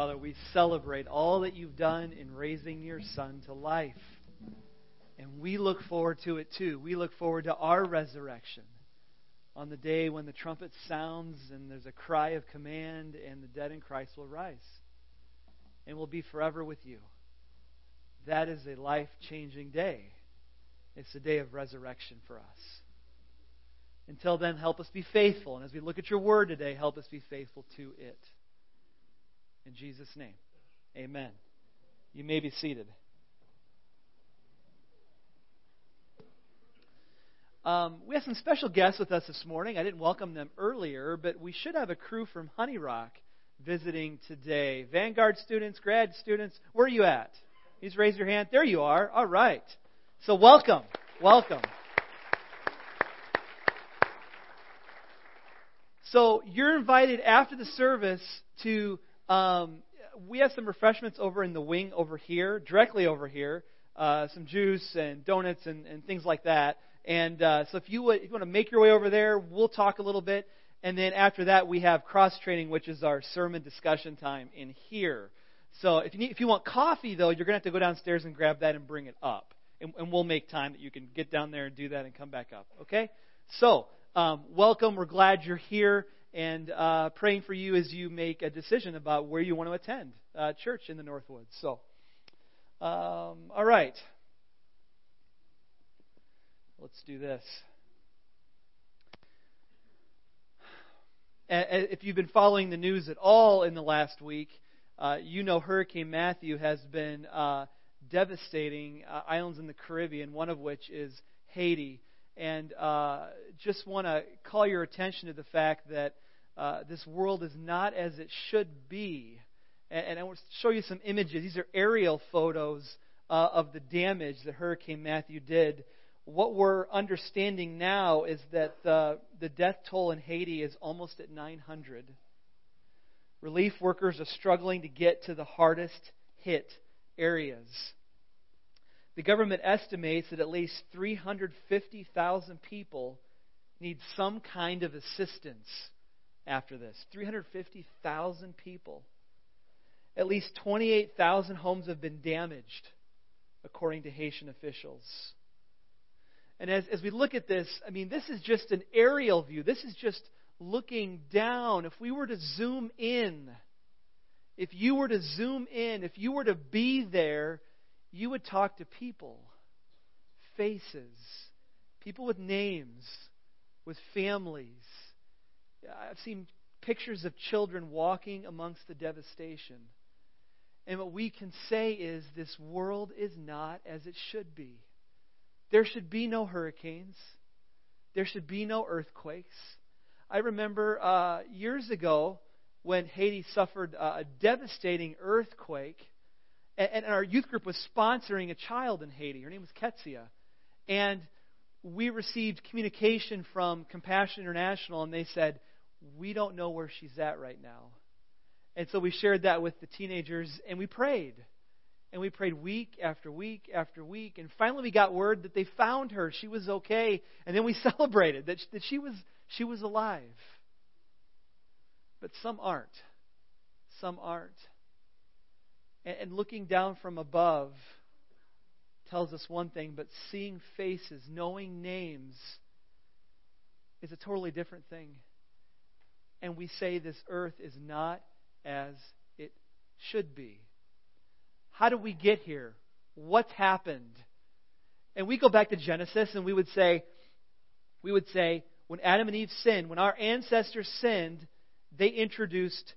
Father, we celebrate all that you've done in raising your Son to life. And we look forward to it too. We look forward to our resurrection on the day when the trumpet sounds and there's a cry of command and the dead in Christ will rise. And we'll be forever with you. That is a life changing day. It's a day of resurrection for us. Until then, help us be faithful. And as we look at your word today, help us be faithful to it. In Jesus' name, amen. You may be seated. Um, we have some special guests with us this morning. I didn't welcome them earlier, but we should have a crew from HoneyRock visiting today. Vanguard students, grad students, where are you at? Please raise your hand. There you are. All right. So welcome. Welcome. So you're invited after the service to. Um, we have some refreshments over in the wing over here, directly over here. Uh, some juice and donuts and, and things like that. And uh, so if you, would, if you want to make your way over there, we'll talk a little bit. And then after that, we have cross training, which is our sermon discussion time in here. So if you, need, if you want coffee, though, you're going to have to go downstairs and grab that and bring it up. And, and we'll make time that you can get down there and do that and come back up. Okay? So, um, welcome. We're glad you're here and uh, praying for you as you make a decision about where you want to attend uh, church in the Northwoods. So, um, all right. Let's do this. If you've been following the news at all in the last week, uh, you know Hurricane Matthew has been uh, devastating uh, islands in the Caribbean, one of which is Haiti and uh, just want to call your attention to the fact that uh, this world is not as it should be. And, and I want to show you some images. These are aerial photos uh, of the damage that Hurricane Matthew did. What we're understanding now is that the, the death toll in Haiti is almost at 900. Relief workers are struggling to get to the hardest hit areas. The government estimates that at least 350,000 people need some kind of assistance after this. 350,000 people. At least 28,000 homes have been damaged, according to Haitian officials. And as, as we look at this, I mean, this is just an aerial view. This is just looking down. If we were to zoom in, if you were to zoom in, if you were to be there, you would talk to people, faces, people with names, with families. I've seen pictures of children walking amongst the devastation. And what we can say is this world is not as it should be. There should be no hurricanes. There should be no earthquakes. I remember uh, years ago when Haiti suffered a devastating earthquake and, our youth group was sponsoring a child in Haiti. Her name was Ketsia. And we received communication from Compassion International, and they said, We don't know where she's at right now. And so we shared that with the teenagers, and we prayed. And we prayed week after week after week. And finally, we got word that they found her. She was okay. And then we celebrated that, that she, was, she was alive. But some aren't. Some aren't. And looking down from above tells us one thing, but seeing faces, knowing names, is a totally different thing. And we say this earth is not as it should be. How do we get here? What's happened? And we go back to Genesis and we would say, we would say, when Adam and Eve sinned, when our ancestors sinned, they introduced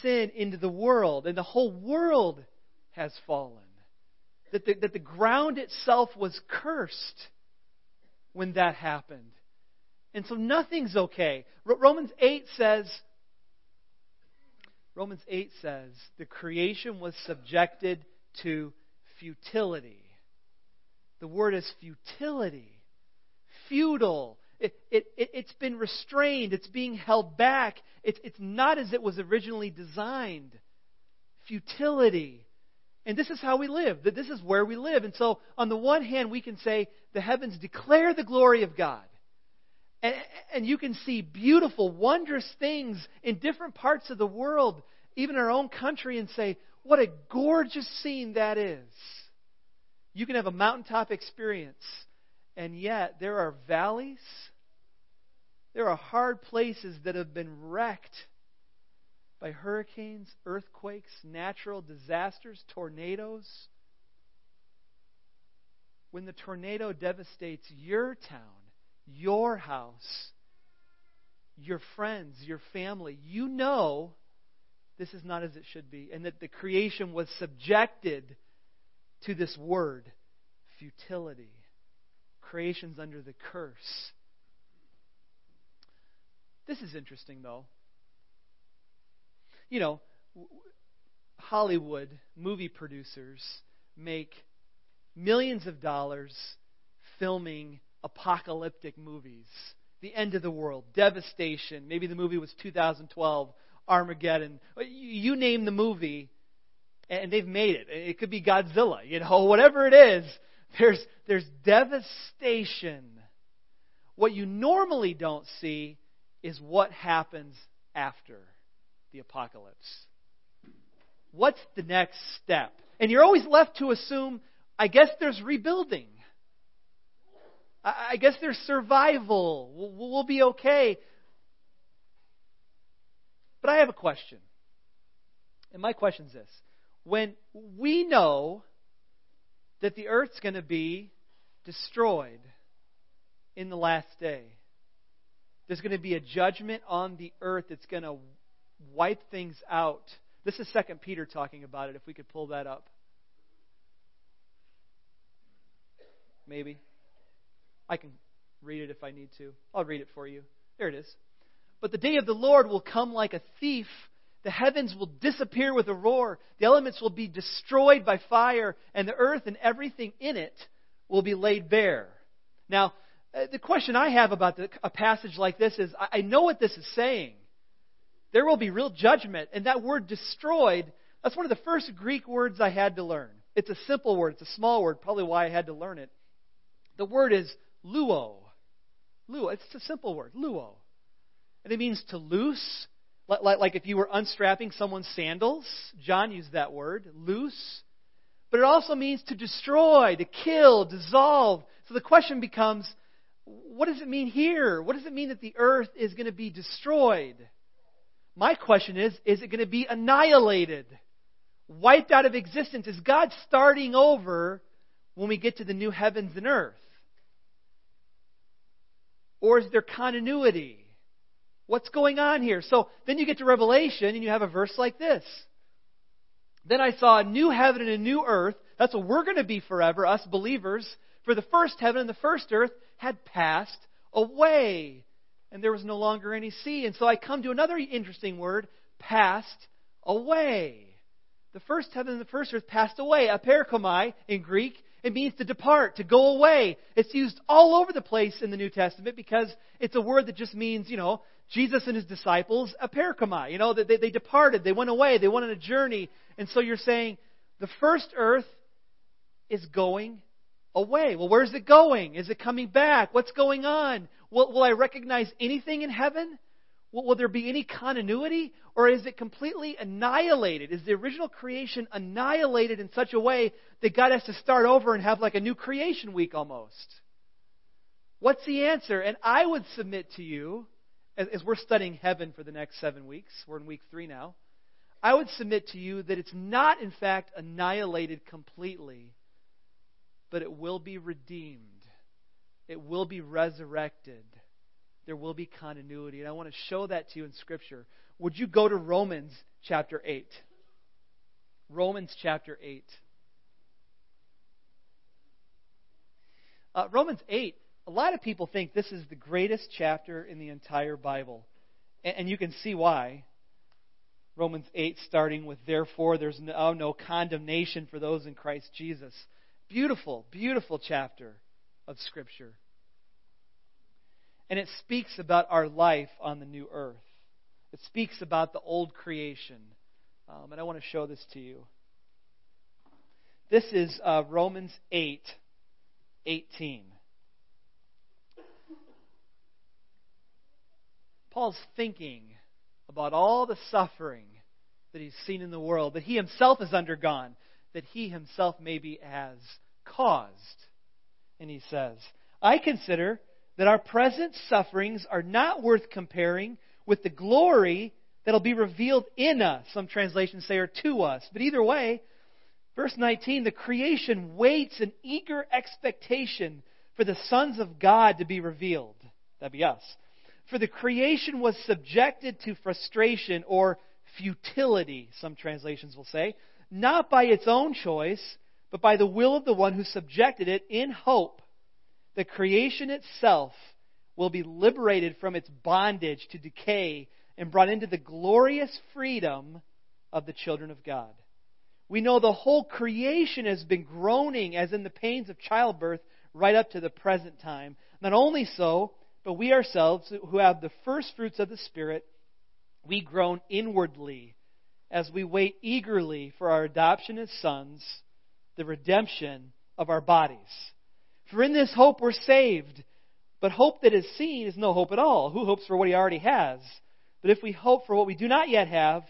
sin into the world, and the whole world has fallen. That the, that the ground itself was cursed when that happened. And so nothing's okay. Romans 8 says, Romans 8 says, the creation was subjected to futility. The word is futility. Futile. It, it, it, has been restrained. It's being held back. It, it's not as it was originally designed. Futility. And this is how we live. This is where we live. And so, on the one hand, we can say the heavens declare the glory of God. And, and you can see beautiful, wondrous things in different parts of the world. even our own country and say, what a gorgeous scene that is. You can have a mountaintop experience, and yet there are valleys, there are hard places that have been wrecked by hurricanes, earthquakes, natural disasters, tornadoes. When the tornado devastates your town, your house, your friends, your family, you know this is not as it should be, and that the creation was subjected to this word futility. Creation's under the curse. This is interesting, though. You know, Hollywood movie producers make millions of dollars filming apocalyptic movies. The end of the world, devastation. Maybe the movie was 2012, Armageddon. You name the movie, and they've made it. It could be Godzilla, you know, whatever it is. There's, there's devastation. What you normally don't see is what happens after the apocalypse. What's the next step? And you're always left to assume, I guess there's rebuilding. I guess there's survival. We'll, be okay. But I have a question. And my question is this when we know that the earth's going to be destroyed in the last day, there's going to be a judgment on the earth that's going to wipe things out. This is Second Peter talking about it. If we could pull that up, maybe I can read it if I need to. I'll read it for you. There it is. But the day of the Lord will come like a thief. The heavens will disappear with a roar. The elements will be destroyed by fire, and the earth and everything in it will be laid bare. Now, Uh, the question I have about the, a passage like this is I, I know what this is saying. There will be real judgment, and that word destroyed, that's one of the first Greek words I had to learn. It's a simple word, it's a small word, probably why I had to learn it. The word is luo. Luo. It's a simple word, luo. And it means to loose, like, like if you were unstrapping someone's sandals. John used that word, loose. But it also means to destroy, to kill, dissolve. So the question becomes what does it mean here? What does it mean that the earth is going to be destroyed? My question is is it going to be annihilated? Wiped out of existence? Is God starting over when we get to the new heavens and earth? Or is there continuity? What's going on here? So then you get to Revelation and you have a verse like this. Then I saw a new heaven and a new earth. That's what we're going to be forever, us believers. For the first heaven and the first earth had passed away, and there was no longer any sea. And so I come to another interesting word, passed away. The first heaven and the first earth passed away. Aperchomai in Greek it means to depart, to go away. It's used all over the place in the New Testament because it's a word that just means, you know, Jesus and his disciples, aperchomai. You know, they, they departed, they went away, they went on a journey. And so you're saying the first earth is going away. Well, where's it going? Is it coming back? What's going on? Will, will I recognize anything in heaven? Will, will there be any continuity? Or is it completely annihilated? Is the original creation annihilated in such a way that God has to start over and have like a new creation week almost? What's the answer? And I would submit to you, as, as we're studying heaven for the next seven weeks, we're in week three now, I would submit to you that it's not, in fact, annihilated completely, but it will be redeemed. It will be resurrected there will be continuity. And I want to show that to you in Scripture. Would you go to Romans chapter 8? Romans chapter 8. Uh, Romans 8, a lot of people think this is the greatest chapter in the entire Bible. And, and you can see why. Romans 8, starting with, Therefore, there's no, no condemnation for those in Christ Jesus. Beautiful, beautiful chapter of Scripture. And it speaks about our life on the new earth. It speaks about the old creation. Um, and I want to show this to you. This is uh, Romans 8 18. Paul's thinking about all the suffering that he's seen in the world, that he himself has undergone, that he himself maybe has caused. And he says, I consider that our present sufferings are not worth comparing with the glory that'll be revealed in us. Some translations say, or to us. But either way, verse 19, the creation waits in eager expectation for the sons of God to be revealed. That'd be us. For the creation was subjected to frustration or futility, some translations will say, not by its own choice, but by the will of the one who subjected it in hope. that creation itself will be liberated from its bondage to decay and brought into the glorious freedom of the children of God. We know the whole creation has been groaning as in the pains of childbirth right up to the present time. Not only so, but we ourselves, who have the first fruits of the Spirit, we groan inwardly as we wait eagerly for our adoption as sons, the redemption of our bodies. For in this hope we're saved. But hope that is seen is no hope at all. Who hopes for what he already has? But if we hope for what we do not yet have,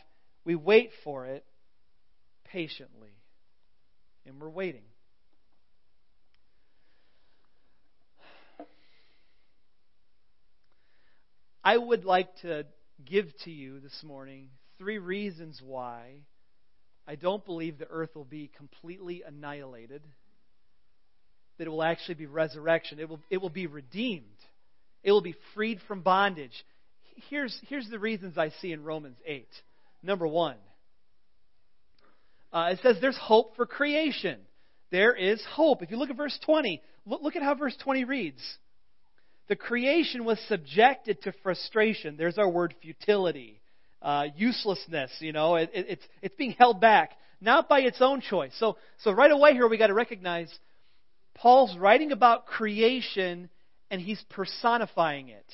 we wait for it patiently. And we're waiting. I would like to give to you this morning three reasons why I don't believe the earth will be completely annihilated, that it will actually be resurrection. It will, it will be redeemed, it will be freed from bondage. Here's, here's the reasons I see in Romans 8. Number one, uh, it says there's hope for creation. There is hope. If you look at verse 20, look, look at how verse 20 reads. The creation was subjected to frustration. There's our word futility, uh, uselessness. You know, it, it, it's it's being held back, not by its own choice. So so right away here we got to recognize Paul's writing about creation and he's personifying it.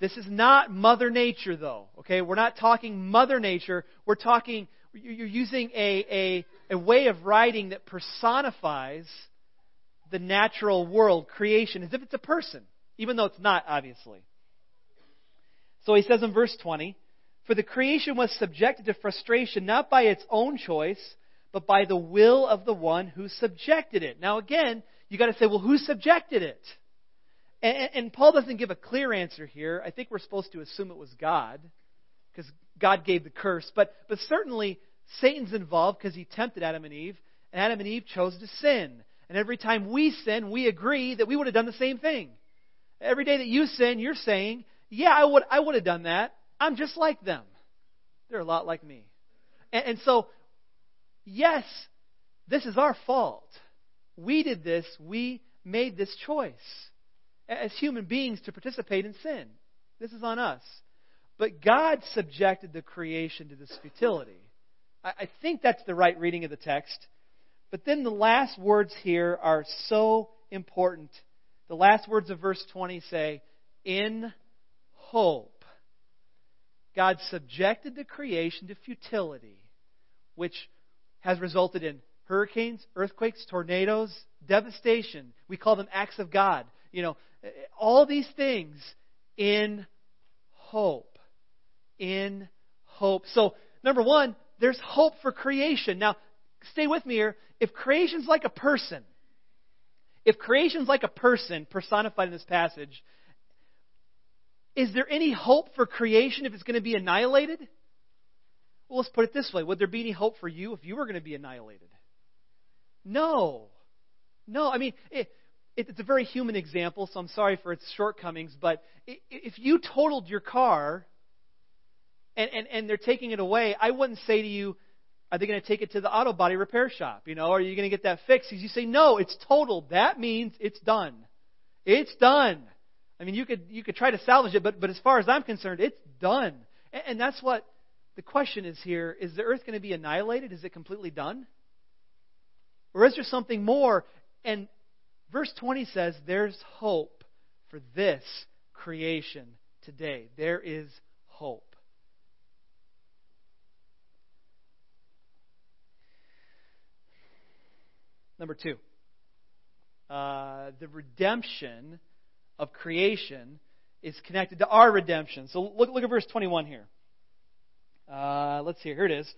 This is not Mother Nature, though. Okay, we're not talking Mother Nature. We're talking. You're using a, a, a way of writing that personifies the natural world, creation, as if it's a person even though it's not, obviously. So he says in verse 20, For the creation was subjected to frustration not by its own choice, but by the will of the one who subjected it. Now again, you got to say, well, who subjected it? And, and, Paul doesn't give a clear answer here. I think we're supposed to assume it was God, because God gave the curse. But, but certainly, Satan's involved because he tempted Adam and Eve, and Adam and Eve chose to sin. And every time we sin, we agree that we would have done the same thing. Every day that you sin, you're saying, Yeah, I would, I would have done that. I'm just like them. They're a lot like me. And, and so, yes, this is our fault. We did this. We made this choice as human beings to participate in sin. This is on us. But God subjected the creation to this futility. I, I think that's the right reading of the text. But then the last words here are so important the last words of verse 20 say, In hope. God subjected the creation to futility, which has resulted in hurricanes, earthquakes, tornadoes, devastation. We call them acts of God. You know, all these things in hope. In hope. So, number one, there's hope for creation. Now, stay with me here. If creation's like a person, if creation's like a person personified in this passage, is there any hope for creation if it's going to be annihilated? Well, let's put it this way Would there be any hope for you if you were going to be annihilated? No. No. I mean, it, it, it's a very human example, so I'm sorry for its shortcomings, but if you totaled your car and, and, and they're taking it away, I wouldn't say to you, are they going to take it to the auto body repair shop? You know, are you going to get that fixed? Because you say, no, it's totaled. That means it's done. It's done. I mean, you could you could try to salvage it, but but as far as I'm concerned, it's done. And, and that's what the question is here: Is the earth going to be annihilated? Is it completely done? Or is there something more? And verse 20 says, "There's hope for this creation today. There is hope." Number two, uh, the redemption of creation is connected to our redemption. So look, look at verse 21 here. Uh, let's see, here it is.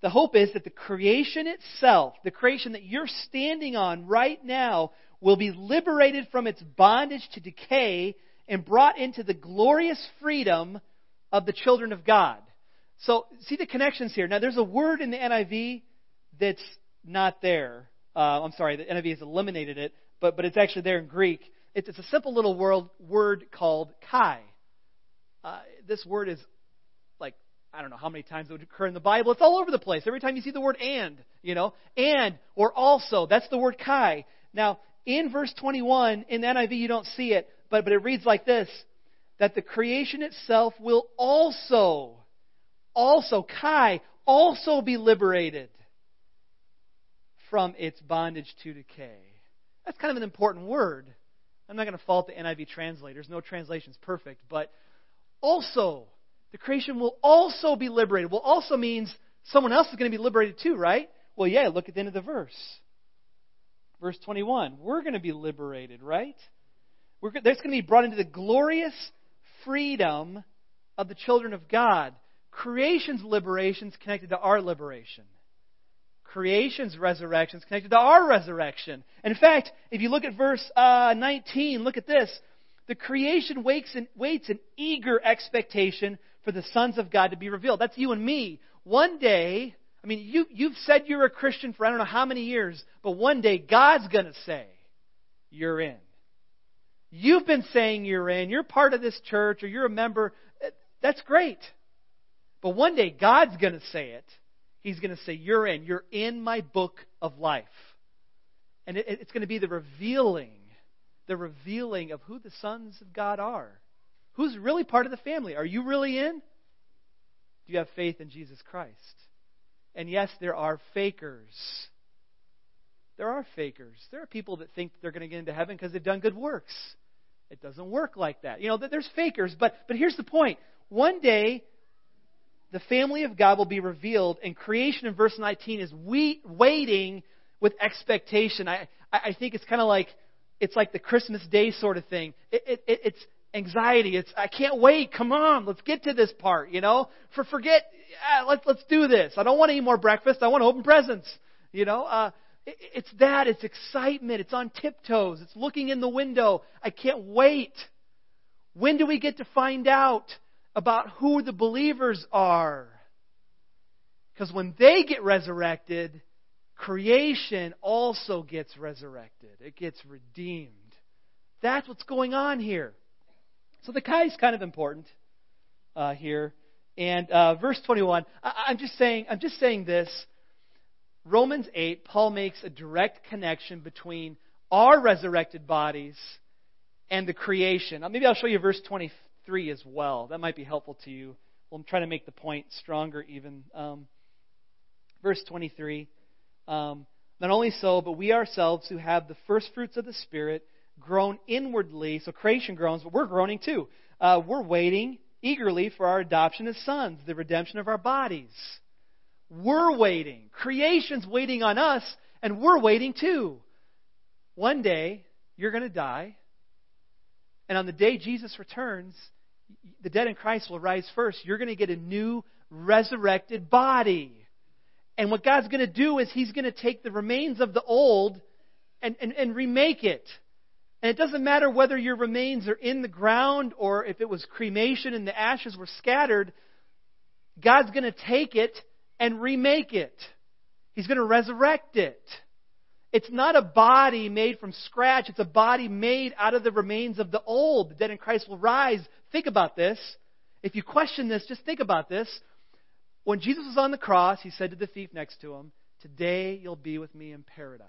The hope is that the creation itself, the creation that you're standing on right now, will be liberated from its bondage to decay and brought into the glorious freedom of the children of God. So, see the connections here. Now, there's a word in the NIV that's not there. Uh, I'm sorry, the NIV has eliminated it, but, but it's actually there in Greek. It's, it's a simple little word, word called kai. Uh, this word is like, I don't know how many times it would occur in the Bible. It's all over the place. Every time you see the word and, you know, and or also, that's the word kai. Now, in verse 21, in the NIV, you don't see it, but, but it reads like this that the creation itself will also, also, kai, also be liberated from its bondage to decay. That's kind of an important word. I'm not going to fault the NIV translators. No translation is perfect. But also, the creation will also be liberated. Well, also means someone else is going to be liberated too, right? Well, yeah, look at the end of the verse. Verse 21. We're going to be liberated, right? We're, that's going to be brought into the glorious freedom of the children of God. Creation's liberation is connected to our liberation creation's resurrection is connected to our resurrection. In fact, if you look at verse uh, 19, look at this. The creation waits in, waits in eager expectation for the sons of God to be revealed. That's you and me. One day, I mean, you, you've said you're a Christian for I don't know how many years, but one day God's going to say, you're in. You've been saying you're in. You're part of this church or you're a member. That's great. But one day God's going to say it He's going to say, You're in. You're in my book of life. And it, it's going to be the revealing, the revealing of who the sons of God are. Who's really part of the family? Are you really in? Do you have faith in Jesus Christ? And yes, there are fakers. There are fakers. There are people that think they're going to get into heaven because they've done good works. It doesn't work like that. You know, there's fakers, but but here's the point. One day the family of God will be revealed, and creation in verse 19 is we, waiting with expectation. I, I think it's kind of like it's like the Christmas Day sort of thing. It, it, it, it's anxiety. It's I can't wait. Come on, let's get to this part. You know, for forget. Uh, let's let's do this. I don't want any more breakfast. I want to open presents. You know, uh, it, it's that. It's excitement. It's on tiptoes. It's looking in the window. I can't wait. When do we get to find out? About who the believers are. Because when they get resurrected, creation also gets resurrected. It gets redeemed. That's what's going on here. So the Kai is kind of important uh, here. And uh, verse 21, I, I'm just saying, I'm just saying this. Romans 8, Paul makes a direct connection between our resurrected bodies and the creation. Maybe I'll show you verse 20, 3 as well. That might be helpful to you. We'll try to make the point stronger even. Um, verse 23. Um, Not only so, but we ourselves who have the first fruits of the Spirit groan inwardly. So creation groans, but we're groaning too. Uh, we're waiting eagerly for our adoption as sons, the redemption of our bodies. We're waiting. Creation's waiting on us, and we're waiting too. One day, you're going to die. And on the day Jesus returns, the dead in Christ will rise first. You're going to get a new resurrected body. And what God's going to do is He's going to take the remains of the old and, and, and remake it. And it doesn't matter whether your remains are in the ground or if it was cremation and the ashes were scattered, God's going to take it and remake it. He's going to resurrect it. It's not a body made from scratch. It's a body made out of the remains of the old. The dead in Christ will rise. Think about this. If you question this, just think about this. When Jesus was on the cross, he said to the thief next to him, Today you'll be with me in paradise.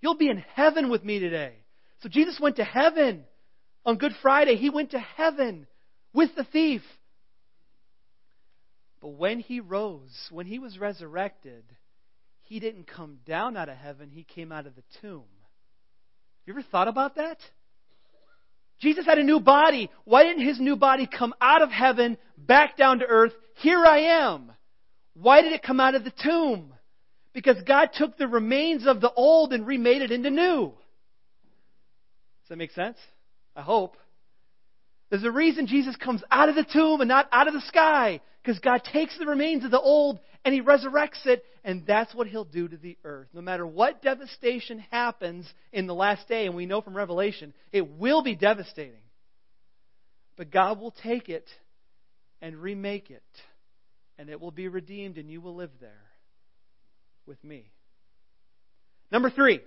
You'll be in heaven with me today. So Jesus went to heaven on Good Friday. He went to heaven with the thief. But when he rose, when he was resurrected, he didn't come down out of heaven, he came out of the tomb. You ever thought about that? Jesus had a new body. Why didn't his new body come out of heaven, back down to earth? Here I am. Why did it come out of the tomb? Because God took the remains of the old and remade it into new. Does that make sense? I hope. There's a reason Jesus comes out of the tomb and not out of the sky. Because God takes the remains of the old and He resurrects it, and that's what He'll do to the earth. No matter what devastation happens in the last day, and we know from Revelation, it will be devastating. But God will take it and remake it, and it will be redeemed, and you will live there with me. Number three.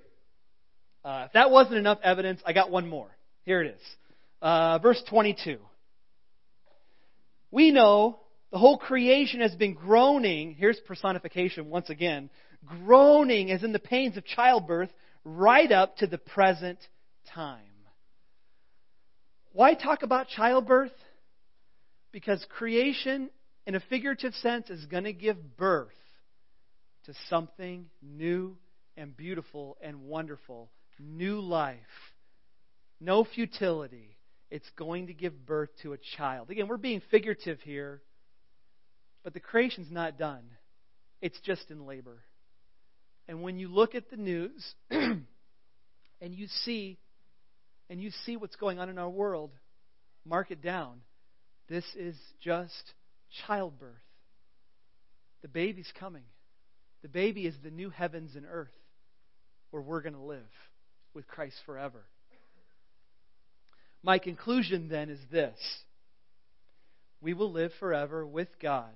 Uh, if that wasn't enough evidence, I got one more. Here it is. Uh, verse 22. We know the whole creation has been groaning. Here's personification once again. Groaning as in the pains of childbirth right up to the present time. Why talk about childbirth? Because creation, in a figurative sense, is going to give birth to something new and beautiful and wonderful. New life. No futility. It's going to give birth to a child. Again, we're being figurative here, but the creation's not done. It's just in labor. And when you look at the news and you see and you see what's going on in our world, mark it down. This is just childbirth. The baby's coming. The baby is the new heavens and earth where we're going to live with Christ forever. My conclusion then is this we will live forever with God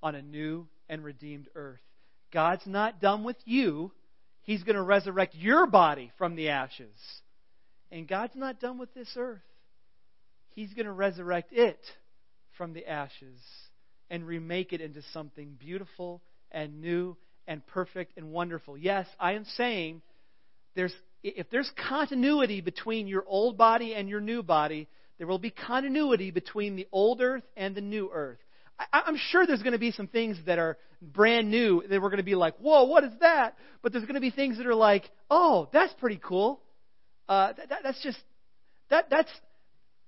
on a new and redeemed earth. God's not done with you. He's going to resurrect your body from the ashes. And God's not done with this earth. He's going to resurrect it from the ashes and remake it into something beautiful and new and perfect and wonderful. Yes, I am saying there's if there's continuity between your old body and your new body, there will be continuity between the old earth and the new earth. I, I'm sure there's going to be some things that are brand new that we're going to be like, whoa, what is that? But there's going to be things that are like, oh, that's pretty cool. Uh, that, that, that's just that that's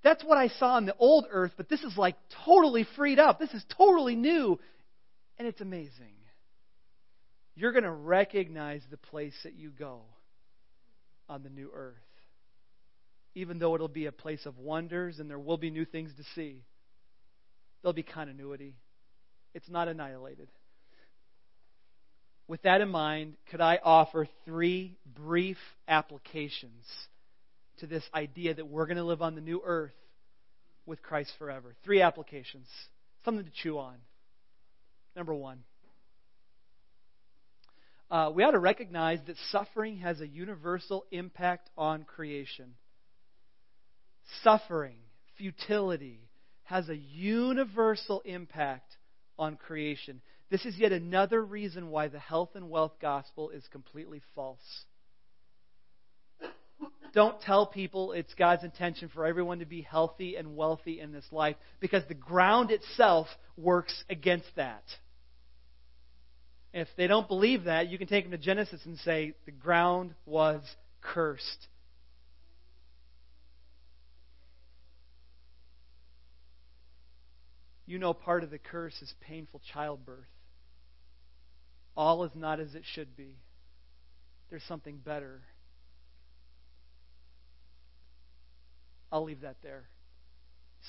that's what I saw in the old earth, but this is like totally freed up. This is totally new, and it's amazing. You're going to recognize the place that you go on the new earth. Even though it'll be a place of wonders and there will be new things to see, there'll be continuity. It's not annihilated. With that in mind, could I offer three brief applications to this idea that we're going to live on the new earth with Christ forever? Three applications, something to chew on. Number one, uh, we ought to recognize that suffering has a universal impact on creation. Suffering, futility, has a universal impact on creation. This is yet another reason why the health and wealth gospel is completely false. Don't tell people it's God's intention for everyone to be healthy and wealthy in this life because the ground itself works against that. If they don't believe that, you can take them to Genesis and say, the ground was cursed. You know, part of the curse is painful childbirth. All is not as it should be. There's something better. I'll leave that there.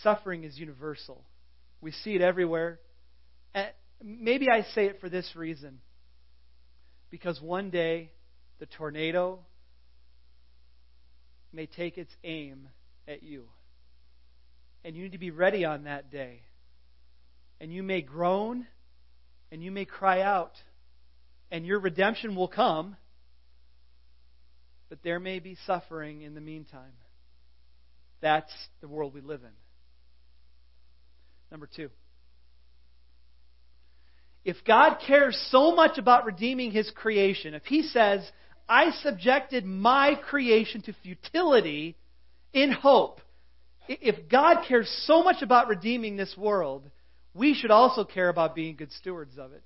Suffering is universal. We see it everywhere. Maybe I say it for this reason. Because one day the tornado may take its aim at you. And you need to be ready on that day. And you may groan and you may cry out. And your redemption will come. But there may be suffering in the meantime. That's the world we live in. Number two. If God cares so much about redeeming His creation, if He says, I subjected my creation to futility in hope, if God cares so much about redeeming this world, we should also care about being good stewards of it.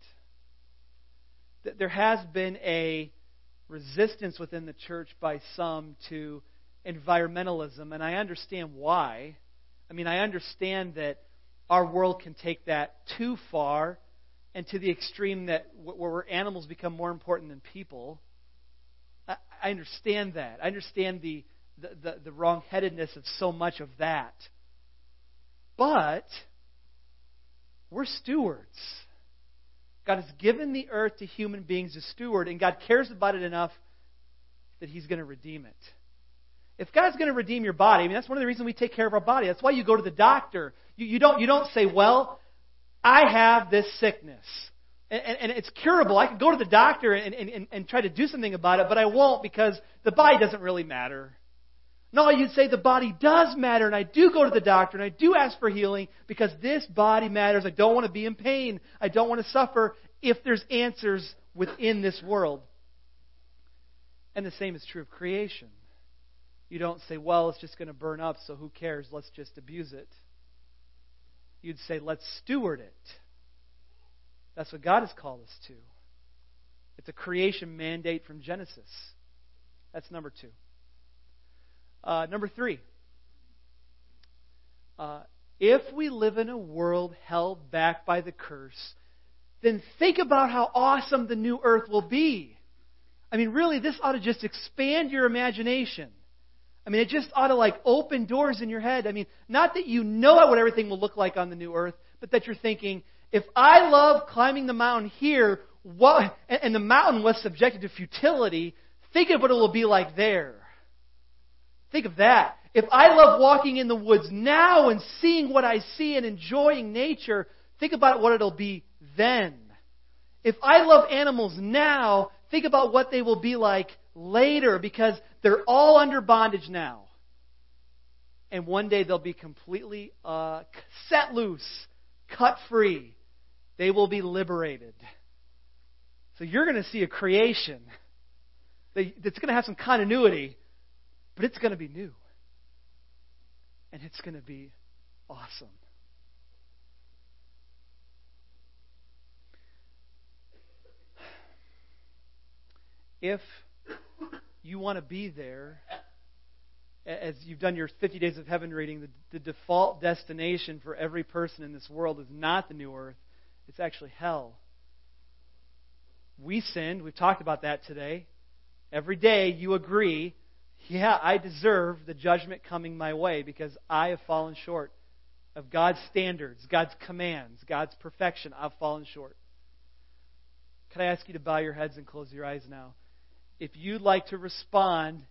There has been a resistance within the church by some to environmentalism, and I understand why. I mean, I understand that our world can take that too far and to the extreme that where animals become more important than people. I, understand that. I understand the the, the, the wrong-headedness of so much of that. But we're stewards. God has given the earth to human beings to steward, and God cares about it enough that He's going to redeem it. If God's going to redeem your body, I mean, that's one of the reasons we take care of our body. That's why you go to the doctor. You, you, don't, you don't say, well, I have this sickness. And, and, it's curable. I can go to the doctor and, and, and try to do something about it, but I won't because the body doesn't really matter. No, you'd say the body does matter, and I do go to the doctor, and I do ask for healing because this body matters. I don't want to be in pain. I don't want to suffer if there's answers within this world. And the same is true of creation. You don't say, well, it's just going to burn up, so who cares? Let's just abuse it. You'd say, let's steward it. That's what God has called us to. It's a creation mandate from Genesis. That's number two. Uh, number three, uh, if we live in a world held back by the curse, then think about how awesome the new earth will be. I mean, really, this ought to just expand your imagination. I mean, it just ought to like open doors in your head. I mean, not that you know what everything will look like on the new earth, but that you're thinking, if I love climbing the mountain here, what, and the mountain was subjected to futility, think of what it will be like there. Think of that. If I love walking in the woods now and seeing what I see and enjoying nature, think about what it'll be then. If I love animals now, think about what they will be like later because they're all under bondage now. And one day they'll be completely uh, set loose, cut free. They will be liberated. So you're going to see a creation that's going to have some continuity but it's going to be new. And it's going to be awesome. If you want to be there, as you've done your 50 Days of Heaven reading, the, the default destination for every person in this world is not the new earth, it's actually hell. We sinned. We've talked about that today. Every day you agree yeah, I deserve the judgment coming my way because I have fallen short of God's standards, God's commands, God's perfection. I've fallen short. Can I ask you to bow your heads and close your eyes now? If you'd like to respond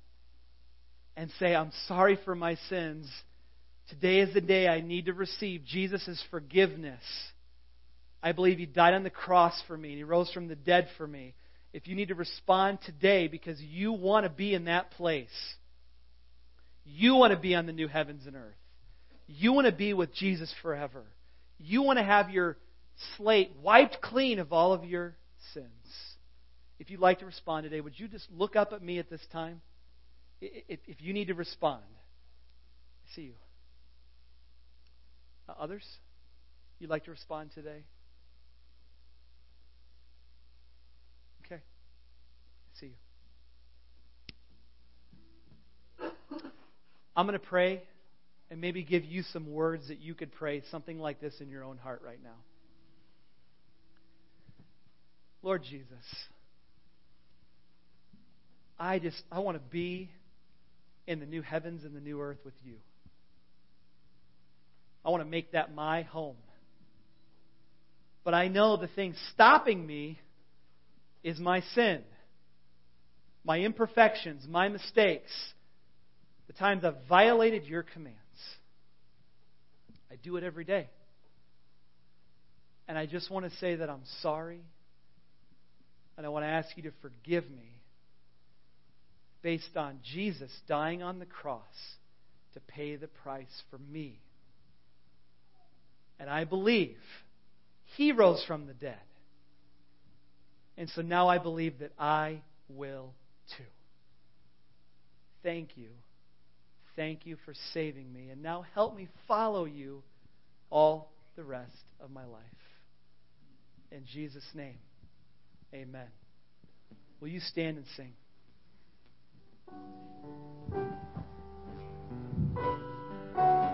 and say, I'm sorry for my sins, today is the day I need to receive Jesus' forgiveness. I believe He died on the cross for me and He rose from the dead for me if you need to respond today because you want to be in that place, you want to be on the new heavens and earth, you want to be with Jesus forever, you want to have your slate wiped clean of all of your sins. If you'd like to respond today, would you just look up at me at this time? If you need to respond, I see you. Uh, others, you'd like to respond today? Okay. I see you. I'm going to pray and maybe give you some words that you could pray something like this in your own heart right now. Lord Jesus, I just I want to be in the new heavens and the new earth with you. I want to make that my home. But I know the thing stopping me is my sin my imperfections, my mistakes, the times I've violated your commands. I do it every day. And I just want to say that I'm sorry. And I want to ask you to forgive me based on Jesus dying on the cross to pay the price for me. And I believe he rose from the dead. And so now I believe that I will too. Thank you. Thank you for saving me. And now help me follow you all the rest of my life. In Jesus' name, amen. Will you stand and sing? Moon and